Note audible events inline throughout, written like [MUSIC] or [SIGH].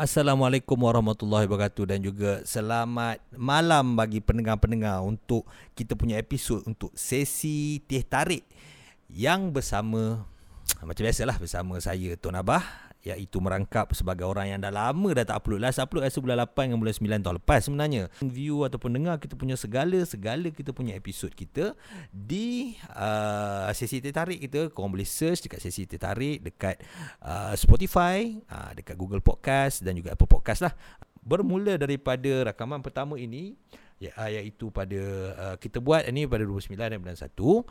Assalamualaikum warahmatullahi wabarakatuh dan juga selamat malam bagi pendengar-pendengar untuk kita punya episod untuk sesi teh tarik yang bersama macam biasalah bersama saya Tuan Abah iaitu merangkap sebagai orang yang dah lama dah tak upload. Last upload rasa bulan 8 dengan bulan 9 tahun lepas sebenarnya. View ataupun dengar kita punya segala segala kita punya episod kita di uh, sesi tertarik kita. Korang boleh search dekat sesi tertarik dekat uh, Spotify uh, dekat Google Podcast dan juga Apple Podcast lah. Bermula daripada rakaman pertama ini ya, iaitu pada uh, kita buat ini pada 29 dan bulan 1 uh,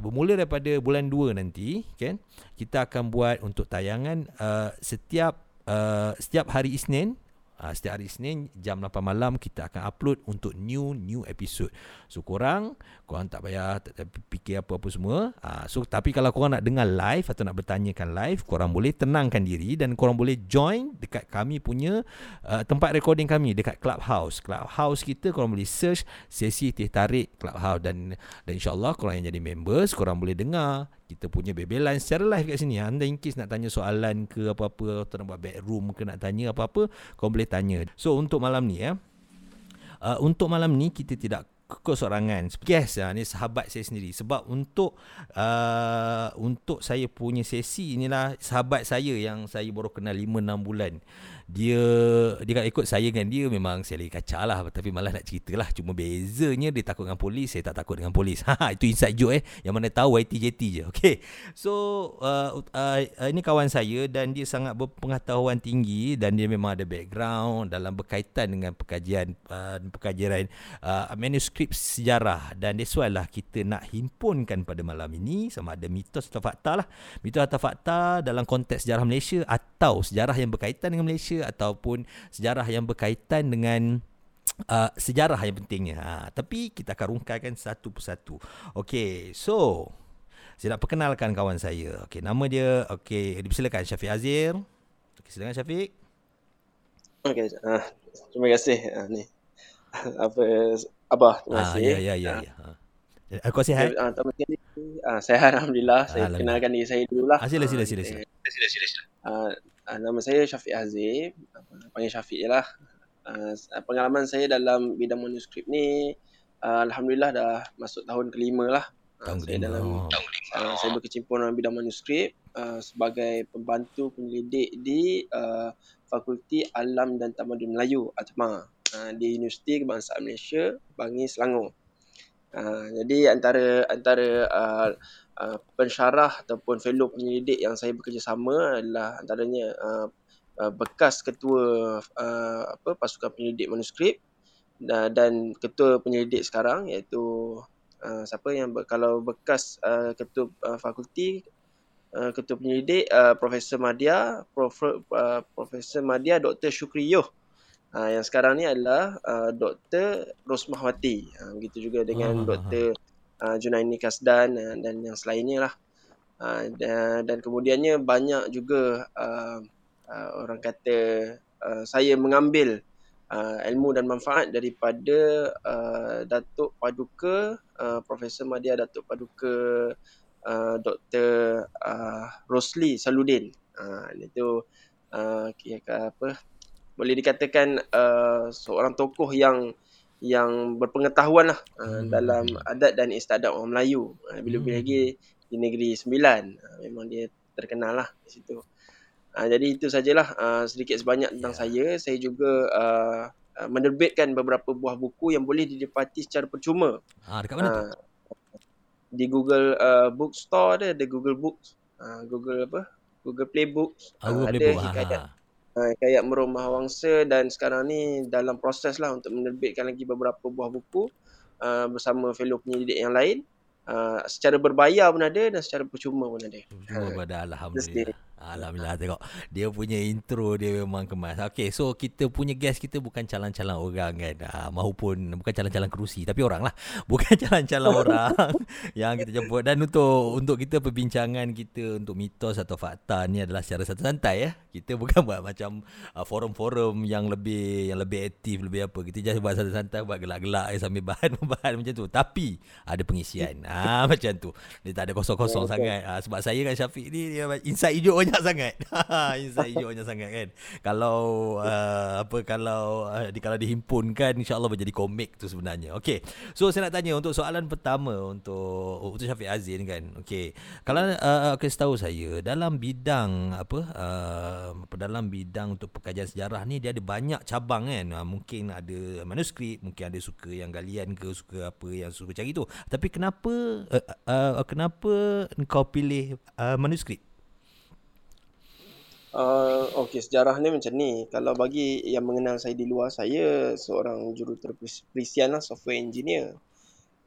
bermula daripada bulan 2 nanti kan kita akan buat untuk tayangan uh, setiap uh, setiap hari Isnin Uh, setiap hari Isnin jam 8 malam kita akan upload untuk new new episode. So korang, korang tak payah tak, tak fikir apa-apa semua. Uh, so tapi kalau korang nak dengar live atau nak bertanyakan live, korang boleh tenangkan diri dan korang boleh join dekat kami punya uh, tempat recording kami dekat Clubhouse. Clubhouse kita korang boleh search sesi teh tarik Clubhouse dan dan insyaallah korang yang jadi members, korang boleh dengar kita punya bebelan secara live kat sini. Anda in case nak tanya soalan ke apa-apa atau nak buat backroom ke nak tanya apa-apa, kau boleh tanya. So untuk malam ni ya. Uh, untuk malam ni kita tidak kesorangan. Guess ya, ni sahabat saya sendiri. Sebab untuk uh, untuk saya punya sesi inilah sahabat saya yang saya baru kenal 5-6 bulan dia dia kan ikut saya dengan dia memang saya lagi kacau lah. Tapi malah nak cerita lah cuma bezanya dia takut dengan polis saya tak takut dengan polis. [LAUGHS] Ha itu inside joke eh. Yang mana tahu YTJT je. Okay so uh, uh, ini kawan saya dan dia sangat berpengetahuan tinggi dan dia memang ada background dalam berkaitan dengan pekajian uh, pekajian uh, manuskrip sejarah. Dan that's why lah kita nak himpunkan pada malam ini sama ada mitos atau fakta lah. Mitos atau fakta dalam konteks sejarah Malaysia atau sejarah yang berkaitan dengan Malaysia ataupun sejarah yang berkaitan dengan [TSK] uh, sejarah yang pentingnya. Ha, tapi kita akan rungkaikan satu persatu. Okey, so saya nak perkenalkan kawan saya. Okey, nama dia okey, dipersilakan Syafiq Azir. Okey, silakan Syafiq. Okey, uh, terima kasih uh, ni. [LAUGHS] Apa Abah, terima ah, kasih. ya ya ya uh, ya. Aku sihat. Uh, uh, uh, saya alhamdulillah. Saya alhamdulillah. kenalkan diri saya dululah. Ah, sila sila sila sila. Sila sila sila. Uh, Uh, nama saya Syafiq Azib. Panggil Syafiq je lah. Uh, pengalaman saya dalam bidang manuskrip ni, uh, Alhamdulillah dah masuk tahun kelima lah. Tahun saya dalam uh, saya berkecimpung dalam bidang manuskrip uh, sebagai pembantu penyelidik di uh, Fakulti Alam dan Tamadun Melayu ATMA uh, di Universiti Kebangsaan Malaysia Bangi Selangor. Uh, jadi antara antara uh, uh, pensyarah ataupun fellow penyelidik yang saya bekerjasama adalah antaranya uh, uh, bekas ketua uh, apa pasukan penyelidik manuskrip dan, dan ketua penyelidik sekarang iaitu uh, siapa yang be, kalau bekas uh, ketua uh, fakulti uh, ketua penyelidik uh, Profesor Madia Prof, uh, Profesor Madia Dr Syukri Yoh Uh, yang sekarang ni adalah uh, Dr. Rosmahwati. Uh, begitu juga dengan uh, Dr. Uh, Junaini Kasdan uh, dan yang selainnya lah. Uh, dan, dan kemudiannya banyak juga uh, uh, orang kata uh, saya mengambil uh, ilmu dan manfaat daripada uh, Datuk Paduka, uh, Profesor Madya Datuk Paduka uh, Dr. Uh, Rosli Saludin. Uh, itu uh, apa boleh dikatakan uh, seorang tokoh yang yang berpengetahuan lah uh, hmm. dalam adat dan istiadat orang Melayu. Uh, bila-bila hmm. lagi di negeri Sembilan. Uh, memang dia terkenal lah di situ. Uh, jadi itu sajalah uh, sedikit sebanyak tentang yeah. saya. Saya juga uh, uh, menerbitkan beberapa buah buku yang boleh didapati secara percuma. Ha, dekat mana uh, tu? Di Google uh, Bookstore ada, ada Google Books. Uh, Google apa? Google Play Books. Oh, Google uh, ada Book. hikayat. Ha. Uh, kayak Merumah Wangsa dan sekarang ni dalam proses lah untuk menerbitkan lagi beberapa buah buku uh, bersama fellow penyelidik yang lain. Uh, secara berbayar pun ada dan secara percuma pun ada. Percuma pada Alhamdulillah. Alhamdulillah tengok. Dia punya intro Dia memang kemas. Okay so kita punya guest kita Bukan calon-calon orang kan. Uh, Mahupun Bukan calon-calon kerusi Tapi orang lah. [LAUGHS] Bukan calon-calon orang [LAUGHS] Yang kita jemput. Dan untuk Untuk kita perbincangan kita Untuk mitos atau fakta Ni adalah secara santai ya. Kita bukan [LAUGHS] buat macam uh, Forum-forum yang lebih Yang lebih aktif Lebih apa. Kita just buat santai-santai Buat gelak-gelak eh, Sambil bahan-bahan macam tu. Tapi Ada pengisian. Ah Macam tu. Dia tak ada kosong-kosong sangat. Uh, Sebab saya kan Syafiq ni Dia inside hijau banyak sangat. [LAUGHS] hijau banyak sangat kan. Kalau uh, apa kalau uh, di kalau dihimpunkan insya-Allah menjadi komik tu sebenarnya. Okey. So saya nak tanya untuk soalan pertama untuk untuk Syafiq Azin kan. Okey. Kalau uh, kasih tahu saya dalam bidang apa uh, dalam bidang untuk pekajian sejarah ni dia ada banyak cabang kan. Uh, mungkin ada manuskrip, mungkin ada suka yang galian ke suka apa yang suka cari tu. Tapi kenapa uh, uh, kenapa kau pilih uh, manuskrip? Uh, Okey, sejarah ni macam ni. Kalau bagi yang mengenal saya di luar, saya seorang juruterperisian lah, software engineer.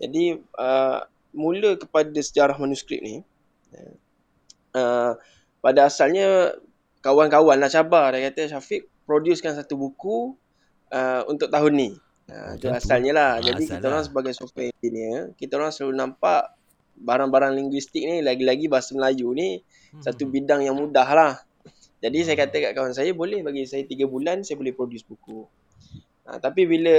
Jadi, uh, mula kepada sejarah manuskrip ni, uh, pada asalnya kawan-kawan lah cabar. Dia kata, Syafiq, producekan satu buku uh, untuk tahun ni. Uh, itu asalnya lah. Ah, Jadi, kita orang sebagai software engineer, kita orang selalu nampak barang-barang linguistik ni, lagi-lagi bahasa Melayu ni, hmm. satu bidang yang mudah lah. Jadi saya kata kat kawan saya boleh bagi saya 3 bulan saya boleh produce buku. Ha, tapi bila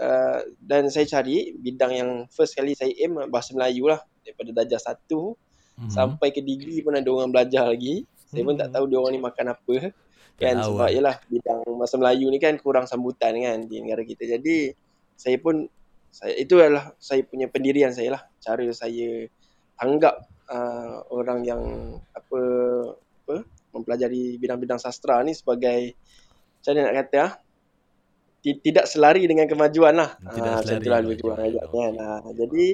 uh, dan saya cari bidang yang first kali saya aim bahasa Melayu lah daripada darjah 1 mm-hmm. sampai ke degree pun ada orang belajar lagi. Saya mm-hmm. pun tak mhm. tahu dia orang ni makan apa. Kan tahu. sebab yalah bidang bahasa Melayu ni kan kurang sambutan kan di negara kita. Jadi saya pun saya itu adalah saya punya pendirian saya lah cara saya anggap uh, orang yang apa mempelajari bidang-bidang sastra ni sebagai macam mana nak kata ah tidak selari dengan kemajuan lah. Tidak ha, selari dengan kemajuan. Kan? Ha, jadi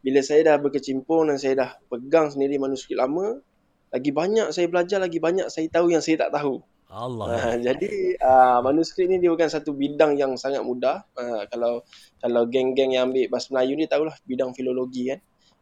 bila saya dah berkecimpung dan saya dah pegang sendiri manuskrip lama, lagi banyak saya belajar, lagi banyak saya tahu yang saya tak tahu. Allah. Ha, jadi uh, manuskrip ni dia bukan satu bidang yang sangat mudah. Uh, kalau kalau geng-geng yang ambil bahasa Melayu ni tahulah bidang filologi kan.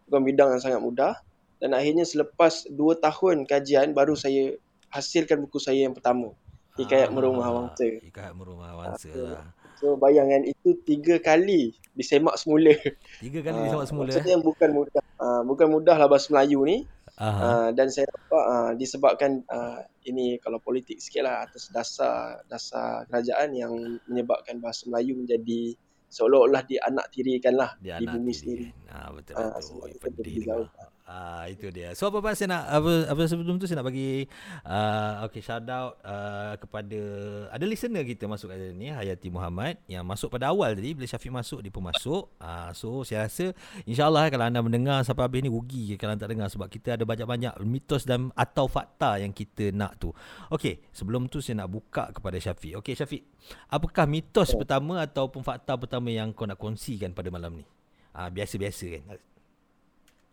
Bukan bidang yang sangat mudah. Dan akhirnya selepas 2 tahun kajian baru saya hasilkan buku saya yang pertama. Hikayat ah, Merumah Wangsa. Hikayat Merumah Wangsa lah. So bayangkan itu tiga kali disemak semula. Tiga kali disemak ah, semula. Maksudnya bukan mudah. Uh, bukan mudah lah bahasa Melayu ni. Uh, dan saya dapat uh, disebabkan uh, ini kalau politik sikit lah atas dasar dasar kerajaan yang menyebabkan bahasa Melayu menjadi seolah-olah dianak tirikan lah di, di bumi sendiri. Ah, betul betul. Uh, betul. Ah itu dia. So apa apa saya nak apa apa sebelum tu saya nak bagi uh, okay shout out uh, kepada ada listener kita masuk kat ni Hayati Muhammad yang masuk pada awal tadi bila Syafiq masuk dia pun masuk. Uh, so saya rasa insyaallah kalau anda mendengar sampai habis ni rugi kalau tak dengar sebab kita ada banyak-banyak mitos dan atau fakta yang kita nak tu. Okey, sebelum tu saya nak buka kepada Syafiq. Okey Syafiq, apakah mitos oh. pertama ataupun fakta pertama yang kau nak kongsikan pada malam ni? Ah uh, biasa-biasa kan.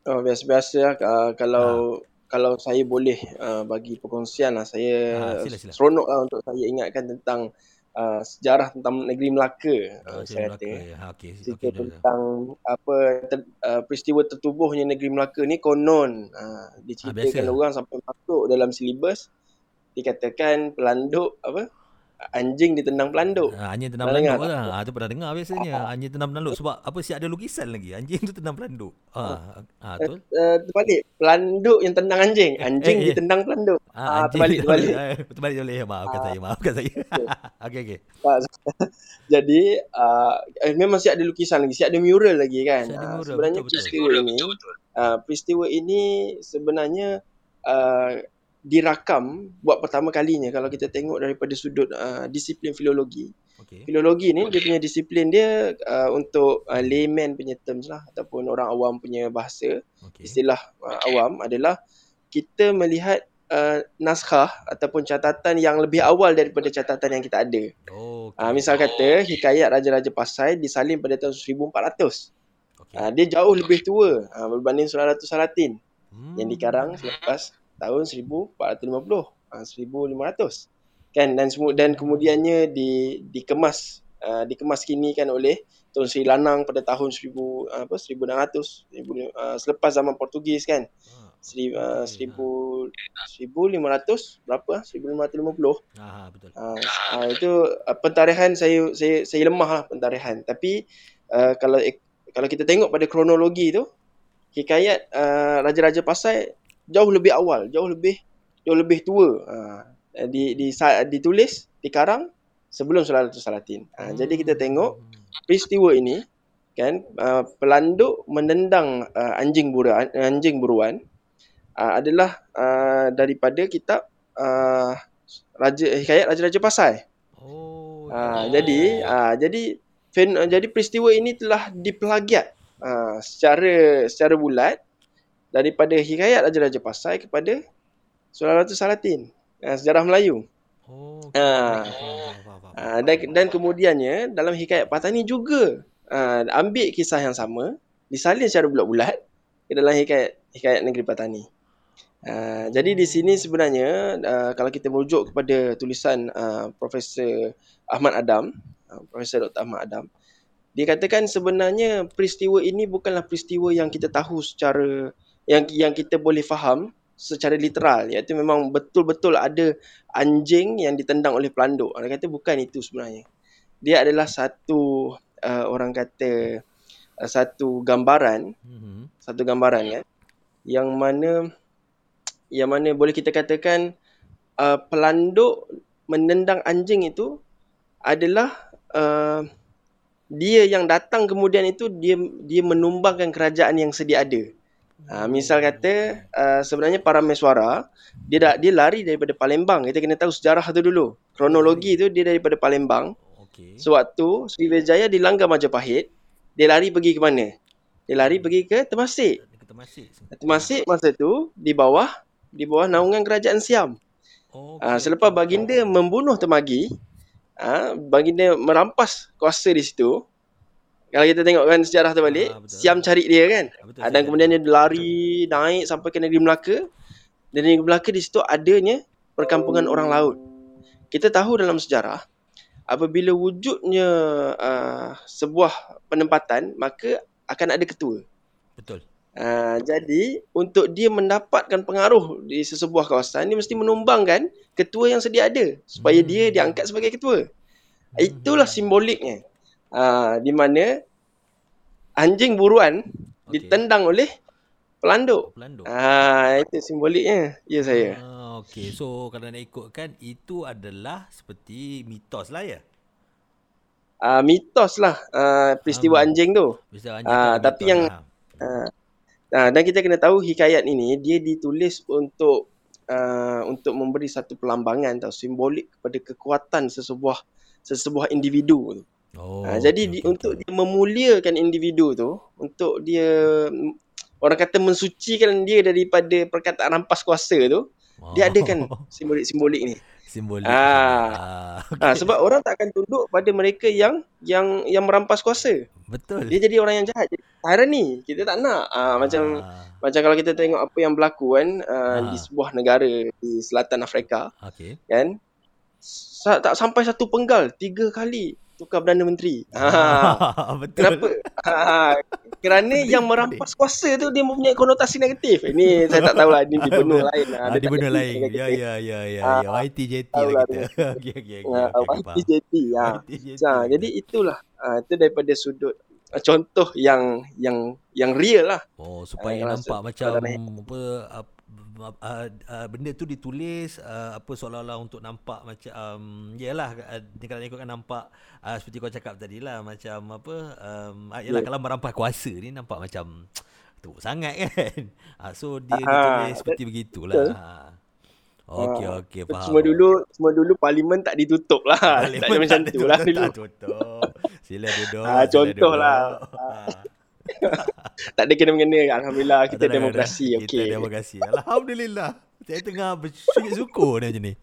Oh, biasa-biasa lah. Uh, kalau ha. kalau saya boleh uh, bagi perkongsian lah. Saya ha, sila, sila. seronok lah untuk saya ingatkan tentang uh, sejarah tentang negeri Melaka. Oh, saya kata. Ya. Ha, okay. okay, tentang apa ter, uh, peristiwa tertubuhnya negeri Melaka ni konon. Uh, diceritakan ha, orang sampai masuk dalam silibus. Dikatakan pelanduk apa anjing ditendang pelanduk. Ha, anjing tendang pelanduk lah. Ha, tu pernah dengar biasanya. Ha. Anjing tendang pelanduk. Sebab apa sih ada lukisan lagi. Anjing tu tendang pelanduk. Ha, ha, ha tu. Uh, terbalik. Pelanduk yang tendang anjing. Anjing eh, eh. ditendang pelanduk. Ha, ha, terbalik. Terbalik. Terbalik boleh. Maafkan ha. saya. Maafkan saya. [LAUGHS] Okey, okey. [LAUGHS] Jadi, uh, memang siap ada lukisan lagi. Siap ada mural lagi kan. Ada mural. sebenarnya betul, peristiwa betul. ini. Uh, peristiwa ini sebenarnya uh, dirakam buat pertama kalinya kalau kita tengok daripada sudut uh, disiplin filologi. Okay. Filologi ni dia punya disiplin dia uh, untuk uh, layman punya terms lah ataupun orang awam punya bahasa. Okay. Istilah uh, okay. awam adalah kita melihat uh, naskah ataupun catatan yang lebih awal daripada catatan yang kita ada. Oh, okay. uh, misal kata hikayat Raja-Raja Pasai disalin pada tahun 1400. Okay. Uh, dia jauh lebih tua uh, berbanding Surah Ratu Salatin hmm. yang dikarang selepas tahun 1450 uh, 1500 kan dan semua dan kemudiannya di dikemas uh, dikemas kini kan oleh Tun Sri Lanang pada tahun 1000 uh, apa 1600 uh, selepas zaman Portugis kan. Seri, uh, 1000 1500 berapa 1550 ah betul. Uh, uh, itu uh, pentarihan saya saya saya lemah lah pentarihan. Tapi uh, kalau kalau kita tengok pada kronologi tu hikayat uh, raja-raja Pasai jauh lebih awal, jauh lebih jauh lebih tua. Ha, di di ditulis di karang sebelum Sulaiman Salatin. Ha, hmm. jadi kita tengok peristiwa ini kan uh, pelanduk menendang uh, anjing buruan anjing buruan uh, adalah uh, daripada kitab uh, Raja Hikayat Raja-Raja Pasai. Oh. Uh, jadi uh, jadi fen, uh, jadi peristiwa ini telah dipelagiat uh, secara secara bulat daripada Hikayat Raja-Raja Pasai kepada Surah Ratu Salatin. Uh, sejarah Melayu. Oh. Ah. Uh, dan, dan kemudiannya dalam Hikayat Patani juga uh, ambil kisah yang sama disalin secara bulat-bulat ke dalam hikayat hikayat negeri Patani. Uh, jadi di sini sebenarnya uh, kalau kita merujuk kepada tulisan uh, Profesor Ahmad Adam, uh, Profesor Dr. Ahmad Adam, dia katakan sebenarnya peristiwa ini bukanlah peristiwa yang kita tahu secara yang yang kita boleh faham secara literal iaitu memang betul-betul ada anjing yang ditendang oleh pelanduk. Dia kata bukan itu sebenarnya. Dia adalah satu uh, orang kata uh, satu gambaran, mm-hmm. satu gambaran ya yang mana yang mana boleh kita katakan uh, pelanduk menendang anjing itu adalah uh, dia yang datang kemudian itu dia dia menumbangkan kerajaan yang sedia ada. Uh, misal kata uh, sebenarnya para meswara dia dah, dia lari daripada Palembang. Kita kena tahu sejarah tu dulu. Kronologi tu dia daripada Palembang. Okay. Sewaktu Sriwijaya dilanggar Majapahit, dia lari pergi ke mana? Dia lari pergi ke Temasik. Temasik. Temasik masa tu di bawah di bawah naungan kerajaan Siam. Oh, okay. uh, selepas baginda membunuh Temagi, uh, baginda merampas kuasa di situ. Kalau kita tengokkan sejarah tu balik, ah, Siam cari dia kan. Betul, dan kemudian dia lari naik sampai ke negeri Melaka. Dan negeri Melaka di situ adanya perkampungan orang laut. Kita tahu dalam sejarah, apabila wujudnya uh, sebuah penempatan, maka akan ada ketua. Betul. Uh, jadi untuk dia mendapatkan pengaruh di sesebuah kawasan dia mesti menumbangkan ketua yang sedia ada supaya hmm. dia diangkat sebagai ketua. Hmm. Itulah simboliknya. Uh, di mana anjing buruan okay. ditendang oleh pelanduk. Pelanduk. Ah uh, itu simboliknya. Ya saya. Uh, okey. So kalau nak ikutkan itu adalah seperti mitos lah ya. Uh, mitos lah uh, peristiwa um, anjing tu. Peristiwa anjing uh, tapi yang lah. uh, Uh, dan kita kena tahu hikayat ini dia ditulis untuk uh, untuk memberi satu pelambangan atau simbolik kepada kekuatan sesebuah sesebuah individu tu. Oh, uh, jadi okay, di, okay. untuk dia memuliakan individu tu, untuk dia orang kata mensucikan dia daripada perkataan rampas kuasa tu, oh. dia adakan [LAUGHS] simbolik-simbolik ni simbolik. Ah. Okay. ah sebab orang tak akan tunduk pada mereka yang yang yang merampas kuasa. Betul. Dia jadi orang yang jahat. Jadi ni kita tak nak. Ah, ah. macam macam kalau kita tengok apa yang berlaku kan ah, ah. di sebuah negara di selatan Afrika. Okay. Kan? Sa- tak sampai satu penggal tiga kali tukar Perdana Menteri. [LAUGHS] Ha. Betul. Kenapa? Ha. Kerana yang merampas kuasa tu dia mempunyai konotasi negatif. Ini saya tak tahulah ini di benua [LAUGHS] lain. Ha. Di benua lain. Ya ya ya ya. Ha. ya. YTJT lah kita. [LAUGHS] Okey okey okey. YTJT. Ha. Ha. Jadi itulah. Ha. Itu daripada sudut contoh yang yang yang real lah. Oh supaya nampak macam apa uh, uh, benda tu ditulis uh, apa seolah-olah untuk nampak macam um, yalah uh, kalau ikutkan nampak uh, seperti kau cakap tadi lah macam apa um, uh, yalah yeah. kalau merampas kuasa ni nampak macam [TSK] tu sangat kan uh, [LAUGHS] so dia uh, ditulis seperti begitulah uh. Okey okey faham. Semua dulu semua dulu parlimen tak ditutup lah. tak ada macam tu lah dulu. Tutup. Sila duduk. Ah contohlah. Tak ada kena-mengena Alhamdulillah kita demokrasi okey. Kita demokrasi. Alhamdulillah. Saya tengah bersujud syukur ni macam ni.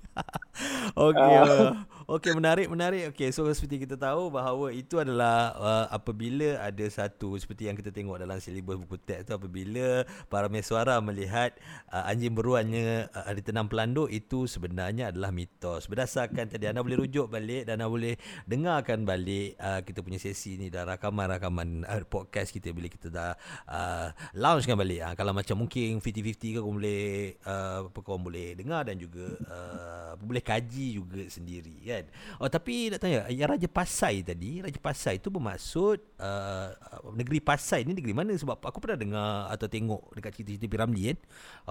[LAUGHS] Okey. Uh. Okey menarik menarik. Okey so seperti kita tahu bahawa itu adalah uh, apabila ada satu seperti yang kita tengok dalam silibus buku teks tu apabila para mesuara melihat uh, anjing beruannya uh, ditenang pelanduk itu sebenarnya adalah mitos. Berdasarkan tadi anda boleh rujuk balik dan anda boleh dengarkan balik uh, kita punya sesi ni dan rakaman-rakaman uh, podcast kita bila kita dah uh, launchkan balik. Uh, kalau macam mungkin 50-50 ke kau boleh uh, apa kau boleh dengar dan juga uh, boleh kaji juga sendiri kan. Oh tapi nak tanya yang Raja Pasai tadi, Raja Pasai tu bermaksud uh, negeri Pasai ni negeri mana sebab aku pernah dengar atau tengok dekat cerita-cerita Piramli kan.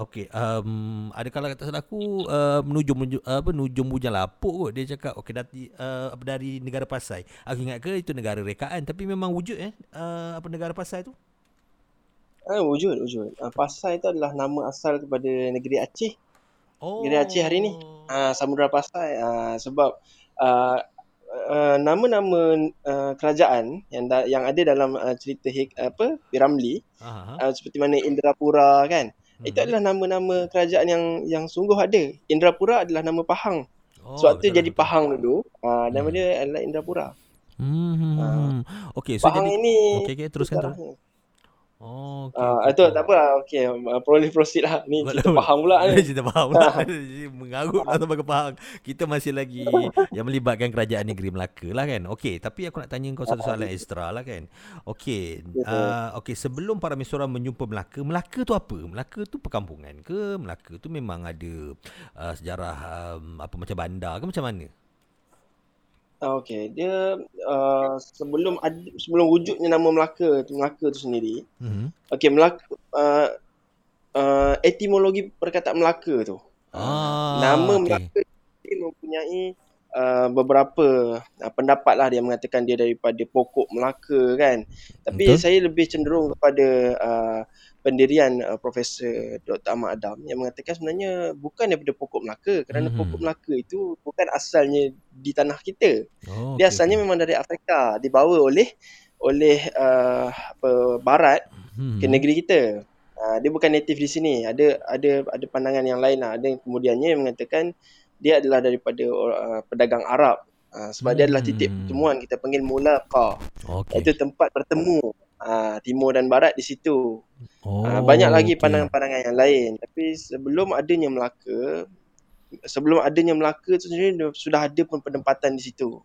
Okey, um, ada kalau kata salah aku uh, menuju menuju apa menuju Bujang Lapuk kot dia cakap okey dari uh, dari negara Pasai. Aku ingat ke itu negara rekaan tapi memang wujud eh uh, apa negara Pasai tu? Ah, wujud, wujud. Ah, Pasai itu adalah nama asal kepada negeri Aceh. Oh. Negeri Aceh hari ni. Ah, Samudra Pasai. Ah, sebab ah, uh, nama-nama uh, kerajaan yang da- yang ada dalam uh, cerita Hik, apa Piramli uh, seperti mana Indrapura kan. Mhm. Itu adalah nama-nama kerajaan yang yang sungguh ada. Indrapura adalah nama Pahang. Oh, Sebab tu betul, jadi betul. Pahang dulu. Uh, nama Hmm. dia adalah Indrapura. Hmm. hmm, hmm. Okey, so Pahang jadi ini Okey, okey, teruskan terus. Oh. Ah, okey, itu okey. tak apa lah. Okey, uh, boleh proceed lah. Ni kita faham pula ni. [LAUGHS] Kita faham lah. Mengarut lah sampai ke Pahang. Kita masih lagi [LAUGHS] yang melibatkan kerajaan negeri Melaka lah kan. Okey, tapi aku nak tanya kau satu soalan ekstra lah kan. Okey, uh, okey sebelum para mesuara menjumpa Melaka, Melaka tu apa? Melaka tu perkampungan ke? Melaka tu memang ada uh, sejarah um, apa macam bandar ke macam mana? Ah, Okey, dia uh, sebelum ad, sebelum wujudnya nama Melaka tu Melaka tu sendiri. Mhm. Okey, Melaka uh, uh, etimologi perkataan Melaka tu. Ah, nama okey. Melaka ini mempunyai uh, beberapa uh, pendapat lah dia mengatakan dia daripada pokok Melaka kan. Tapi Betul. saya lebih cenderung kepada uh, pendirian uh, Profesor Dr. Ahmad Adam yang mengatakan sebenarnya bukan daripada pokok Melaka kerana Mhm. pokok Melaka itu bukan asalnya di tanah kita. Oh, Dia okey, asalnya memang dari Afrika, dibawa oleh oleh uh, apa barat Hmm. ke negeri kita. Uh, dia bukan native di sini. Ada ada ada pandangan yang lain lah. Ada yang kemudiannya yang mengatakan dia adalah daripada uh, pedagang Arab. Uh, sebab dia adalah titik Hmm. pertemuan kita panggil mulaqa. Okey. Itu tempat bertemu uh, timur dan barat di situ. Oh, Uh, banyak lagi okey. pandangan-pandangan yang lain. Tapi sebelum adanya Melaka, sebelum adanya Melaka tu dia sudah ada pun penempatan di situ.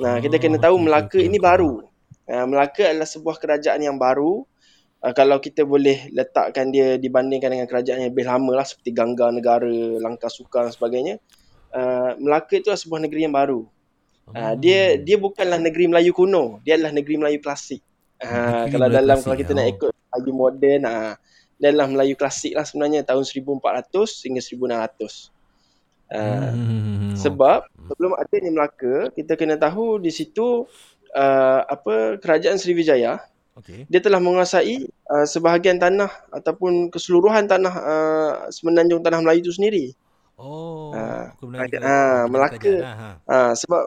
Nah, kita kena Ah, tahu okey, Melaka okey, ini okey. baru. Uh, Melaka adalah sebuah kerajaan yang baru. Uh, kalau kita boleh letakkan dia dibandingkan dengan kerajaan yang lebih lama lah seperti Gangga Negara, Langkah Suka dan sebagainya. Uh, Melaka itu adalah sebuah negeri yang baru. Uh, dia Hmm. dia bukanlah negeri Melayu kuno, dia adalah negeri Melayu klasik. Uh, Negeri kalau dalam kalau kita oh. nak ikut Melayu moden, uh, dia adalah Melayu klasik lah sebenarnya tahun 1400 hingga 1600. Uh, Hmm. sebab sebelum adanya Melaka, kita kena tahu di situ uh, apa kerajaan Sriwijaya Okey. dia telah menguasai uh, sebahagian tanah ataupun keseluruhan tanah uh, semenanjung tanah Melayu itu sendiri. Oh, Ah, ah, kebenaran Melaka. lah, ha. Uh, sebab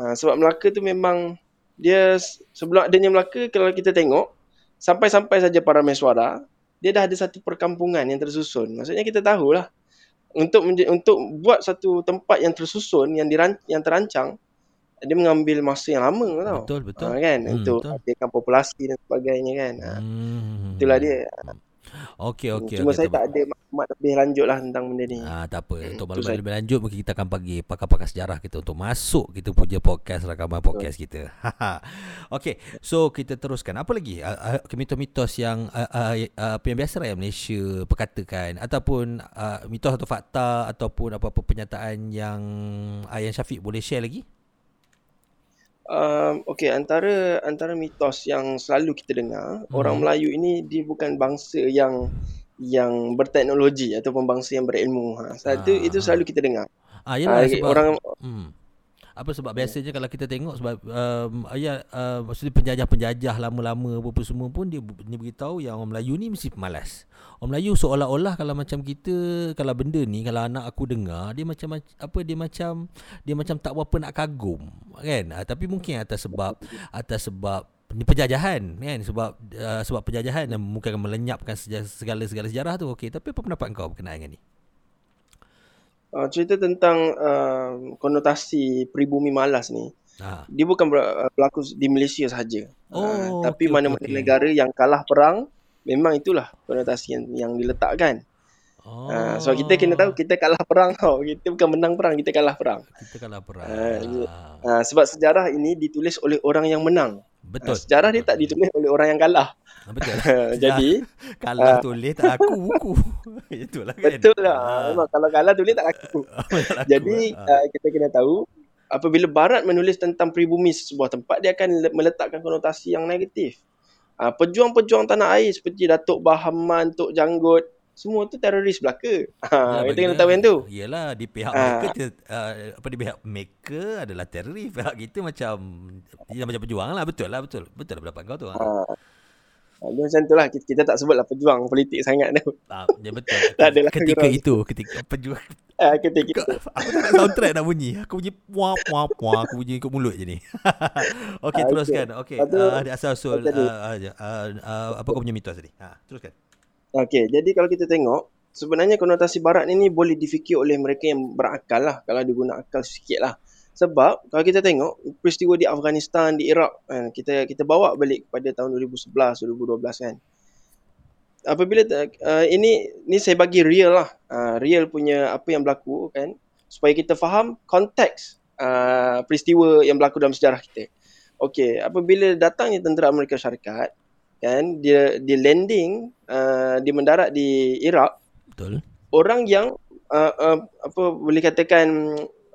uh, sebab Melaka tu memang dia sebelum adanya Melaka kalau kita tengok sampai-sampai saja para mesuara dia dah ada satu perkampungan yang tersusun. Maksudnya kita tahulah untuk untuk buat satu tempat yang tersusun yang diran, yang terancang dia mengambil masa yang lama tau. Betul, betul. Ah, kan Hmm, untuk betul. adakan populasi dan sebagainya kan. Ah, Hmm. itulah dia. Okey, okey. Cuma okey, saya tak tak ada maklumat lebih lanjut lah tentang benda ni. Ah, tak apa. Hmm, Untuk tu maklumat lebih lanjut mungkin kita akan bagi pakar-pakar sejarah kita untuk masuk kita punya podcast rakaman podcast kita. [LAUGHS] Okey, so kita teruskan. Apa lagi? Uh, uh, mitos-mitos yang uh, uh, uh, yang biasa rakyat Malaysia perkatakan ataupun uh, mitos atau fakta ataupun apa-apa penyataan yang Ayah Syafiq boleh share lagi? Um, okay, antara antara mitos yang selalu kita dengar, Mhm. orang Melayu ini dia bukan bangsa yang yang berteknologi ataupun bangsa yang berilmu. Ha. Satu Ah. itu selalu kita dengar. Ah, yalah Ah, sebab orang Hmm. Apa sebab biasanya kalau kita tengok sebab um, ayat uh, maksudnya penjajah-penjajah lama-lama apa semua pun dia, dia beritahu yang orang Melayu ni mesti pemalas. Orang Melayu seolah-olah kalau macam kita kalau benda ni kalau anak aku dengar dia macam apa dia macam dia macam tak berapa nak kagum kan. Uh, tapi mungkin atas sebab atas sebab ni penjajahan kan sebab uh, sebab penjajahan dan mungkin akan melenyapkan segala-segala sejarah tu okey tapi apa pendapat kau berkenaan dengan ni uh, cerita tentang uh, konotasi pribumi malas ni, ha dia bukan uh, berlaku di Malaysia sahaja. Oh, Ah, tapi okey, mana-mana okey. negara yang kalah perang, memang itulah konotasi yang, yang diletakkan. oh Uh, so kita kena tahu kita kalah perang tau. Kita bukan menang perang, kita kalah perang. kita kalah perang Ah, Uh, sebab sejarah ini ditulis oleh orang yang menang. Betul Uh, sejarah dia tak ditulis oleh orang yang kalah. Ah, betul [LAUGHS] Jadi [LAUGHS] kalah ah. tulis tak aku buku [LAUGHS] itulah kan betul lah. Ah, Memang kalau kalah tulis tak laku, Jadi uh, kita kena tahu apabila barat menulis tentang pribumi sebuah tempat dia akan le- meletakkan konotasi yang negatif. Uh, pejuang-pejuang tanah air seperti Datuk Bahaman, Tok Janggut, semua tu teroris belaka. Yalah, Ha, kita bagi kena tahu yang tu. Yelah di pihak Ah. mereka ter- uh, apa di pihak mereka adalah teroris pihak kita macam dia macam pejuang lah betul lah betul betul lah pendapat kau tu ha. Ha. Ah, dia macam tu lah. Kita, kita tak sebutlah pejuang politik sangat tu. Ah, ya betul. [LAUGHS] Tak adalah ketika kurang. itu, ketika pejuang Ah, ketika Kau- Aku tak nak soundtrack nak bunyi. Aku bunyi puah puah puah. Aku bunyi ikut mulut je ni. [LAUGHS] Okey, Ah, teruskan. Okey. Lepas tu, Uh, ada asal usul macam ni. uh, uh, uh, uh, apa kau punya mitos tadi? Ha, teruskan. Okey, jadi kalau kita tengok, sebenarnya konotasi barat ni boleh difikir oleh mereka yang berakal lah. Kalau dia guna akal sikit lah. Sebab kalau kita tengok peristiwa di Afghanistan, di Iraq, kan, kita kita bawa balik kepada tahun 2011, 2012 kan. Apabila uh, ini ni saya bagi real lah. Uh, real punya apa yang berlaku kan supaya kita faham konteks uh, peristiwa yang berlaku dalam sejarah kita. Okey, apabila datangnya tentera Amerika Syarikat kan dia dia landing uh, dia mendarat di Iraq Betul. orang yang uh, uh, apa boleh katakan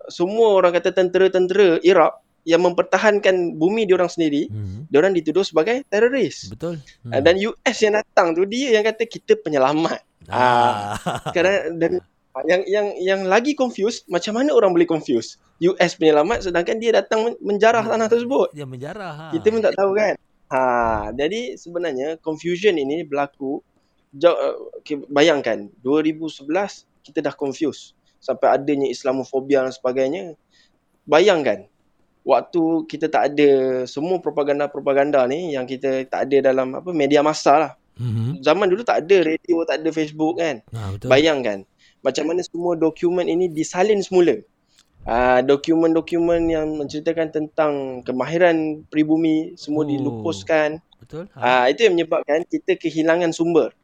semua orang kata tentera-tentera Iraq yang mempertahankan bumi diorang sendiri Hmm. diorang dituduh sebagai teroris Betul. hmm. dan US yang datang tu dia yang kata kita penyelamat Ah. sekarang dan [LAUGHS] yang yang yang lagi confused macam mana orang boleh confuse US penyelamat sedangkan dia datang men- menjarah tanah tersebut Dia menjarah. Ha. kita pun tak tahu kan. Ha, jadi sebenarnya confusion ini berlaku uh, okay, bayangkan 2011 kita dah confuse sampai adanya Islamofobia dan sebagainya. Bayangkan waktu kita tak ada semua propaganda-propaganda ni yang kita tak ada dalam apa media massa lah. Mhm. Zaman dulu tak ada radio, tak ada Facebook kan. Ha, betul. Bayangkan macam mana semua dokumen ini disalin semula. Uh, dokumen-dokumen yang menceritakan tentang kemahiran peribumi semua Oh. dilupuskan. Betul. Ha. Uh, itu yang menyebabkan kita kehilangan sumber.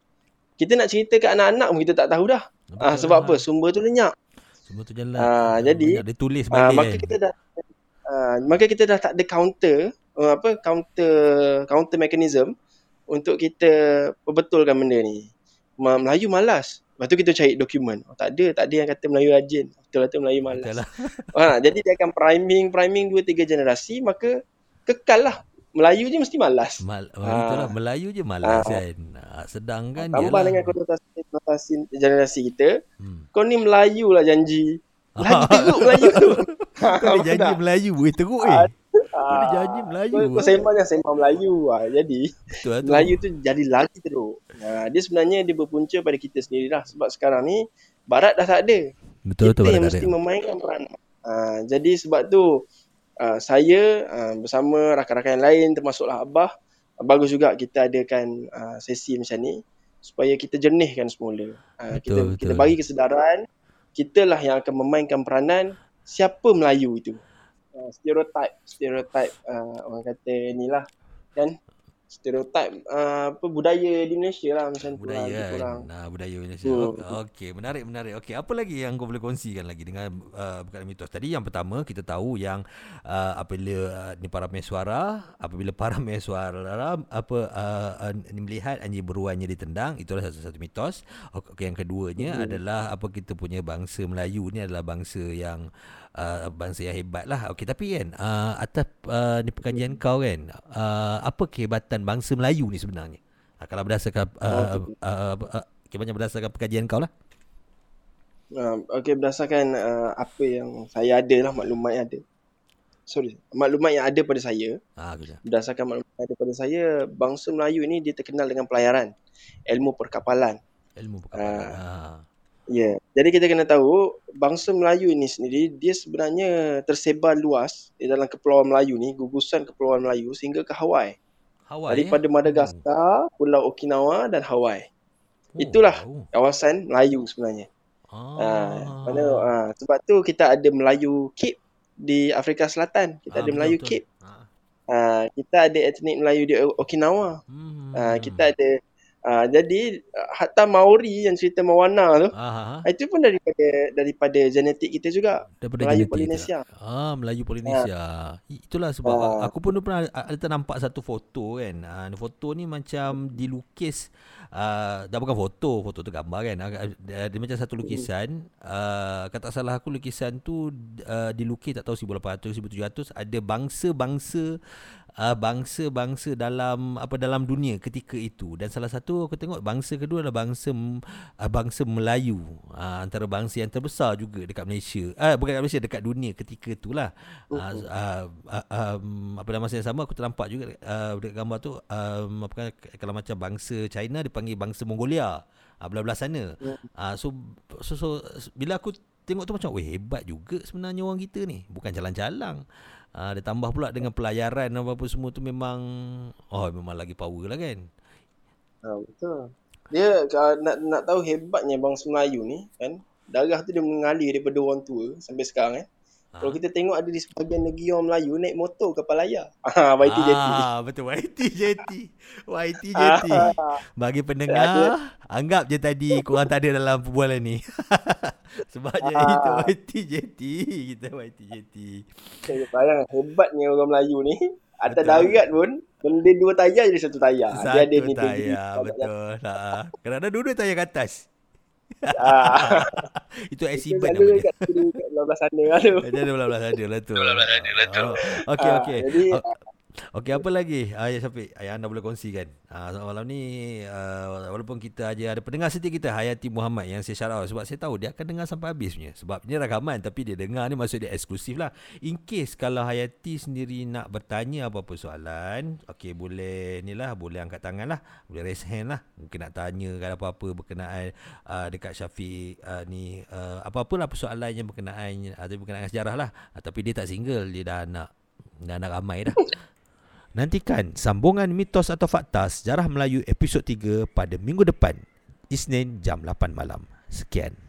Kita nak cerita ke anak-anak pun kita tak tahu dah. Betul Uh, sebab lah. apa? Sumber tu lenyap. Semua tu jalan. Ah, jadi, Banyak dia tulis Uh, balik maka kan. kita dah uh, maka kita dah tak ada counter uh, apa counter counter mechanism untuk kita perbetulkan benda ni. Melayu malas. Lepas tu kita cari dokumen. Oh, tak ada, tak ada yang kata Melayu rajin. Betul lah tu Melayu malas. lah. Ha, [LAUGHS] jadi dia akan priming priming 2 3 generasi maka kekal lah. Melayu je mesti malas. Mal, oh, Ah. itulah Melayu je malas Ah. kan. Ah, sedangkan Tambah ialah- dengan konotasi konotasi generasi kita, Hmm. kau ni Melayu lah janji. [LAUGHS] Lagi teruk Melayu tu. Kau ada [LAUGHS] janji Melayu eh teruk eh. Ah, janji Melayu. Kau, kau sembang jangan sembang Melayu. Ha, jadi Betul lah tu. Melayu tu jadi lagi teruk. Ha, dia sebenarnya dia berpunca pada kita sendirilah sebab sekarang ni barat dah tak ada. Betul tu kita yang tak mesti ada. memainkan peran. Ha, jadi sebab tu uh, saya uh, bersama rakan-rakan yang lain termasuklah Abah uh, bagus juga kita adakan uh, sesi macam ni supaya kita jernihkan semula. Uh, kita Betul, kita betul. bagi kesedaran kitalah yang akan memainkan peranan siapa Melayu itu. Uh, stereotype stereotype uh, orang kata inilah. Kan stereotype uh, apa budaya di Malaysia lah macam tu lah Budaya kan. kurang. Nah, budaya Malaysia. Hmm. Okey, menarik menarik. Okey, apa lagi yang kau boleh kongsikan lagi dengan uh, perkara mitos tadi? Yang pertama kita tahu yang uh, apabila uh, ni para mesuara, apabila para [LAUGHS] mesuara apa uh, uh, ni melihat anjing beruannya ditendang, itulah satu-satu mitos. Okey, yang keduanya Hmm. adalah apa kita punya bangsa Melayu ni adalah bangsa yang uh, bangsa yang hebat lah. Okey, tapi kan uh, atas uh, ni perkajian kau kan, uh, apa kehebatan bangsa Melayu ni sebenarnya? Uh, kalau berdasarkan uh, uh, uh, uh, banyak berdasarkan perkajian kau lah. Uh, okay, berdasarkan uh, apa yang saya ada lah maklumat yang ada. Sorry, maklumat yang ada pada saya, Ah, dah. berdasarkan maklumat yang ada pada saya, bangsa Melayu ini dia terkenal dengan pelayaran, ilmu perkapalan. Ilmu perkapalan. Ah. Ya, yeah. jadi kita kena tahu bangsa Melayu ini sendiri dia sebenarnya tersebar luas di dalam kepulauan Melayu ni, gugusan kepulauan Melayu sehingga ke Hawaii. Hawaii. Daripada eh? Madagaskar, Pulau Okinawa dan Hawaii. Oh, itulah. Oh. Kawasan Melayu sebenarnya. Ah. Ah, mana ah, sebab tu kita ada Melayu Cape di Afrika Selatan. Kita Ah, ada Melayu betul. Cape. Ah. Ah, kita ada etnik Melayu di Okinawa. Hmm. Ah, kita ada ah, jadi ah, hatta Maori yang cerita Mawana tu Ah, ah, ah. itu pun daripada daripada genetik kita juga. Daripada Melayu genetik Polinesia. kita. Ah, Melayu Polinesia. I- Itulah sebab Ah. aku pun pernah ada ternampak satu foto kan. Ah, foto ni macam dilukis uh, dah bukan foto, foto tu gambar kan. Ah, Dia, dia macam satu lukisan. Uh, kata tak salah aku lukisan tu uh, dilukis tak tahu 1800 1700 ada bangsa-bangsa uh, bangsa-bangsa dalam apa dalam dunia ketika itu. Dan salah satu aku tengok bangsa kedua adalah bangsa uh, bangsa Melayu. Uh, antara bangsa yang terbesar juga dekat Malaysia. Uh, bukan dekat Malaysia dekat dunia ketika itulah. Uh, uh, uh, um, apa dalam masa yang sama aku ternampak juga uh, dekat gambar tu um, apa kan, kalau macam bangsa China dipanggil bangsa Mongolia. Uh, belah-belah sana. Uh, so, so so bila aku tengok tu macam weh hebat juga sebenarnya orang kita ni. Bukan jalan-jalan uh, dia tambah pula dengan pelayaran apa-apa semua tu memang oh memang lagi power lah kan? Ha, betul. Dia kalau nak nak tahu hebatnya bangsa Melayu ni kan darah tu dia mengalir daripada orang tua sampai sekarang kan Ha. Kalau kita tengok ada di sebahagian negeri orang Melayu naik motor kapal layar. Ha, YT JT. Ah, betul YT JT. YT JT. Bagi pendengar, anggap je tadi kurang tak ada dalam perbualan ni. [LAUGHS] Sebabnya ah. itu YT JT. Kita YT JT. Saya bayang hebatnya orang Melayu ni. Atas darat pun, benda dua tayar jadi satu tayar. Satu dia ada ni tayar, betul. Ha. Kerana dua-dua tayar ke atas. Ah. [LAUGHS] itu IC band namanya. Kat belah sana lah tu. Dia ada belah-belah sana lah tu. Belah-belah sana lah tu. Okey, okey. Jadi, Okey apa lagi uh, ya Syafiq? Yang anda boleh kongsikan. Uh, malam ni uh, walaupun kita aja ada pendengar setia kita Hayati Muhammad yang saya out sebab saya tahu dia akan dengar sampai habis punya. Sebab ni rakaman tapi dia dengar ni maksud dia eksklusif lah. In case kalau Hayati sendiri nak bertanya apa-apa soalan okey boleh ni lah boleh angkat tangan lah boleh raise hand lah. Mungkin nak tanya kalau apa-apa berkenaan uh, dekat Syafiq uh, ni uh, apa-apalah persoalan yang berkenaan atau berkenaan sejarah lah. Uh, tapi dia tak single dia dah nak dah nak ramai dah Nantikan sambungan mitos atau fakta sejarah Melayu episod 3 pada minggu depan, Isnin jam 8 malam. Sekian.